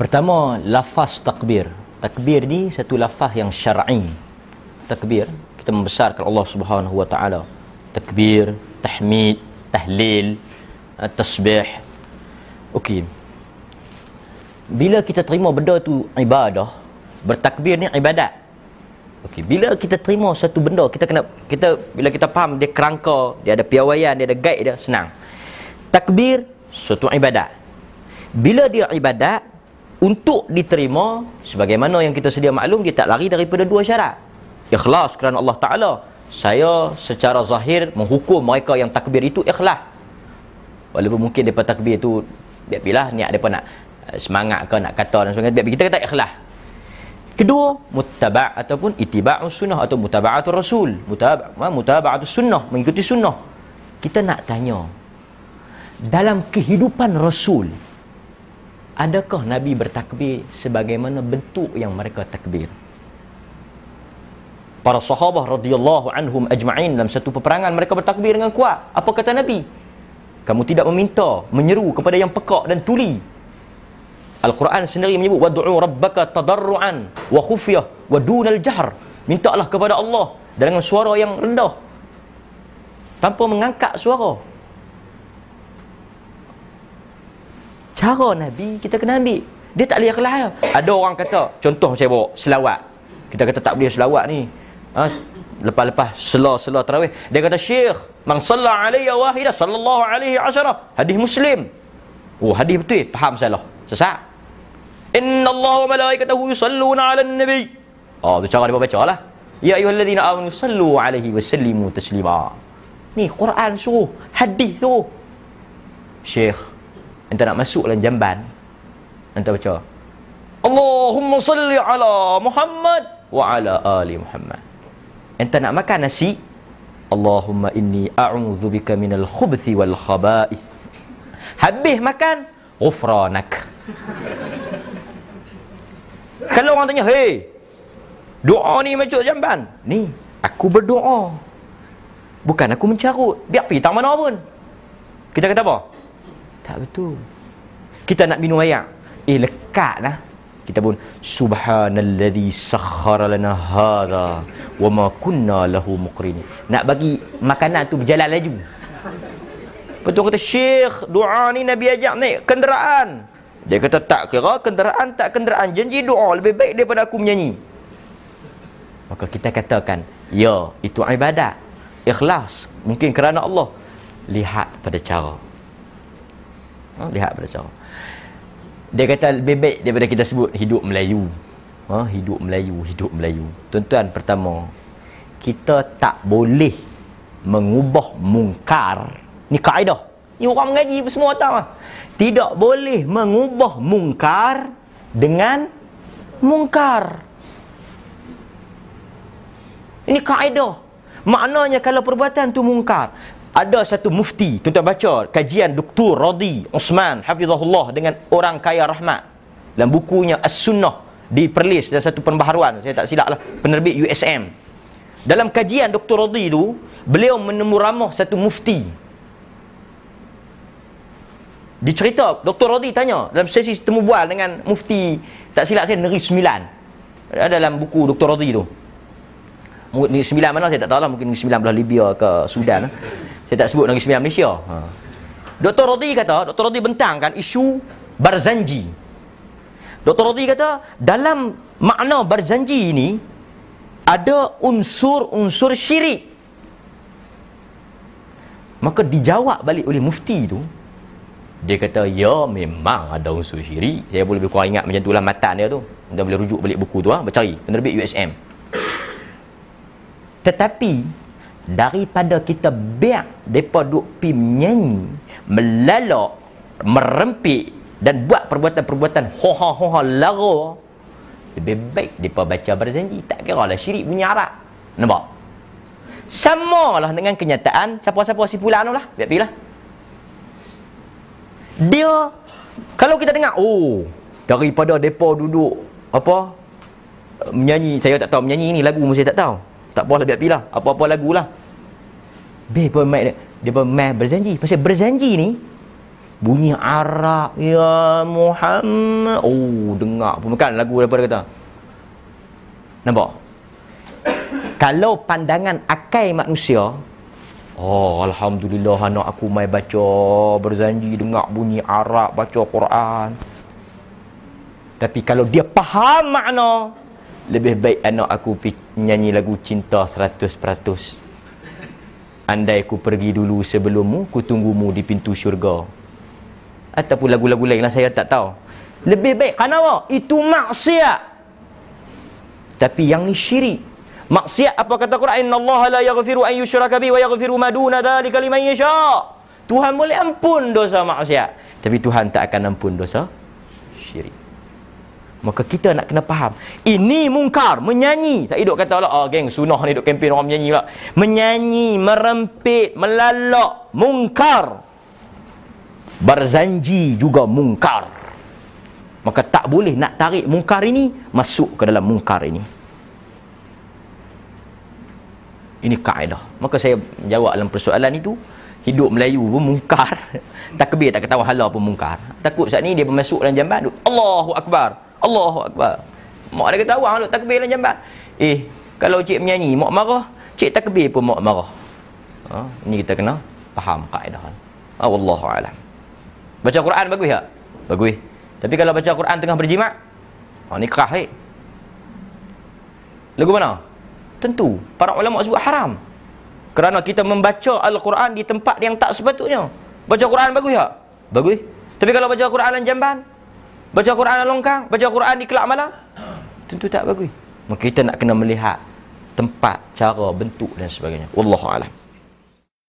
Pertama, lafaz takbir. Takbir ni satu lafaz yang syar'i. Takbir, kita membesarkan Allah Subhanahu wa taala. Takbir, tahmid, tahlil, eh, tasbih. Okey. Bila kita terima benda tu ibadah, bertakbir ni ibadat. Okey, bila kita terima satu benda, kita kena kita bila kita faham dia kerangka, dia ada piawaian, dia ada guide dia, senang. Takbir suatu ibadat. Bila dia ibadat, untuk diterima sebagaimana yang kita sedia maklum dia tak lari daripada dua syarat. Ikhlas kerana Allah Taala. Saya secara zahir menghukum mereka yang takbir itu ikhlas. Walaupun mungkin depa takbir itu biar bilah niat depa nak eh, semangat ke nak kata dan sebagainya. Biar kita kata ikhlas. Kedua muttaba' ataupun ittiba'us sunnah atau mutaba'atul rasul. Mutaba'atus mutaba'atus sunnah mengikuti sunnah. Kita nak tanya dalam kehidupan rasul adakah Nabi bertakbir sebagaimana bentuk yang mereka takbir? Para sahabat radhiyallahu anhum ajma'in dalam satu peperangan mereka bertakbir dengan kuat. Apa kata Nabi? Kamu tidak meminta, menyeru kepada yang pekak dan tuli. Al-Quran sendiri menyebut wad'u rabbaka tadarruan wa khufyah wa dunal jahr. Mintalah kepada Allah dengan suara yang rendah. Tanpa mengangkat suara. Cara Nabi kita kena ambil. Dia tak boleh ikhlas ada orang kata contoh saya bawa selawat. Kita kata tak boleh selawat ni. Ha? lepas-lepas sela-sela tarawih dia kata syekh man salla alayya wahidah sallallahu alaihi asyara hadis muslim. Oh hadis betul. Faham salah sesat. Inna Allah wa malaikatahu yusalluna ala nabi. Oh tu cara dia baca lah. Ya ayyuhallazina amanu sallu alaihi wa sallimu taslima. Ni Quran suruh. Hadis tu syekh Anda nak masuk dalam jamban. Anda baca. Allahumma salli ala Muhammad Wa ala ali Muhammad. Anda nak makan nasi. Allahumma inni a'udhu bika minal khubthi wal khaba'ith Habis makan Ghufranak. Kalau orang tanya Hei Doa ni masuk jamban? Ni Aku berdoa. Bukan aku mencarut. Biar pergi tak mana pun. Kita kata apa? Tak betul. Kita nak minum air. Eh lekatlah. Kita pun subhanalladzi sakhkhara lana hadha wa ma kunna lahu muqrinin. Nak bagi makanan tu berjalan laju. Betul kata Syekh, doa ni Nabi ajak naik kenderaan. Dia kata tak kira kenderaan tak kenderaan. Janji doa lebih baik daripada aku menyanyi. Maka kita katakan, ya, itu ibadat. Ikhlas. Mungkin kerana Allah. Lihat pada cara ha, lihat pada cara. Dia kata lebih baik daripada kita sebut hidup Melayu. Ha, hidup Melayu hidup Melayu. Tuan-tuan pertama kita tak boleh mengubah mungkar ni kaedah. Ni orang mengaji semua tahu lah. tidak boleh mengubah mungkar dengan mungkar. Ini kaedah. Maknanya kalau perbuatan tu mungkar ada satu mufti tuan-tuan baca kajian Dr. Radi Osman hafizahullah dengan orang kaya rahmat dalam bukunya As-Sunnah diperlis dalam satu pembaharuan saya tak silap lah penerbit USM dalam kajian Dr. Radi tu beliau menemu ramah satu mufti dicerita Dr. Radi tanya dalam sesi temu bual dengan mufti tak silap saya Negeri Sembilan ada dalam buku Dr. Radi tu Negeri Sembilan mana saya tak tahu lah mungkin Negeri Sembilan belah Libya ke Sudan saya tak sebut Negeri Sembilan Malaysia. Ha. Dr. Rodi kata, Dr. Rodi bentangkan isu barzanji. Dr. Rodi kata, dalam makna barzanji ini, ada unsur-unsur syirik. Maka dijawab balik oleh mufti itu, dia kata, ya memang ada unsur syirik. Saya boleh lebih kurang ingat macam itulah matan dia tu. Anda boleh rujuk balik buku tu, ha? bercari. Penerbit USM. Tetapi, daripada kita biar depa duk pi menyanyi melalak merempik dan buat perbuatan-perbuatan hoha-hoha lara lebih baik depa baca berjanji tak kira lah syirik punya Arab. Nampak? Samalah dengan kenyataan siapa-siapa si pulang tu lah. Biar pilah dia kalau kita dengar oh daripada depa duduk apa menyanyi saya tak tahu menyanyi ni lagu saya tak tahu tak apalah biar pilah apa-apa lagu lah. Dia pun mai dia pun berjanji. Pasal berjanji ni bunyi arak ya Muhammad. Oh dengar pun. Kan lagu daripada kata. Nampak? Kalau pandangan akai manusia oh alhamdulillah anak aku mai baca berzanji dengar bunyi arak baca Quran. Tapi kalau dia faham makna lebih baik anak aku nyanyi lagu cinta 100% andai aku pergi dulu sebelummu ku tunggumu di pintu syurga. Ataupun lagu-lagu lain lah saya tak tahu. Lebih baik kenapa itu maksiat. Tapi yang ni syirik. Maksiat apa kata Quran? Innallaha la yaghfiru an yushraka bi wa yaghfiru ma duna dzalika liman yasha. Tuhan boleh ampun dosa maksiat. Tapi Tuhan tak akan ampun dosa syirik maka kita nak kena faham. Ini mungkar. Menyanyi. Saya duk kata Allah oh geng sunah ni duk kempen orang menyanyi pula menyanyi merempit melalak mungkar. Barzanji juga mungkar. Maka tak boleh nak tarik mungkar ini Masuk ke dalam mungkar ini. Ini kaedah. Maka saya jawab dalam persoalan itu Hidup Melayu pun mungkar. Takbir tak ketawa hala pun mungkar. Takut saat ni dia pun masuk dalam jambat Allahu Akbar Allahu Akbar Mak dia kata awak duk takbir dalam jambat Eh kalau cik menyanyi mak marah Cik takbir pun mak marah ha? Ini kita kena faham kaedah Wallahu'alam Baca Quran bagus tak? Bagus. Tapi kalau baca Quran tengah berjimat, ha ni kerah eh. Lagu mana? Tentu para ulama sebut haram. Kerana kita membaca Al-Quran di tempat yang tak sepatutnya. Baca Quran bagus tak? Bagus. Tapi kalau baca Quran dalam jamban, baca Quran longkang, baca Quran di kelab malam, tentu tak bagus. Maka kita nak kena melihat tempat, cara, bentuk dan sebagainya. Wallahu a'lam.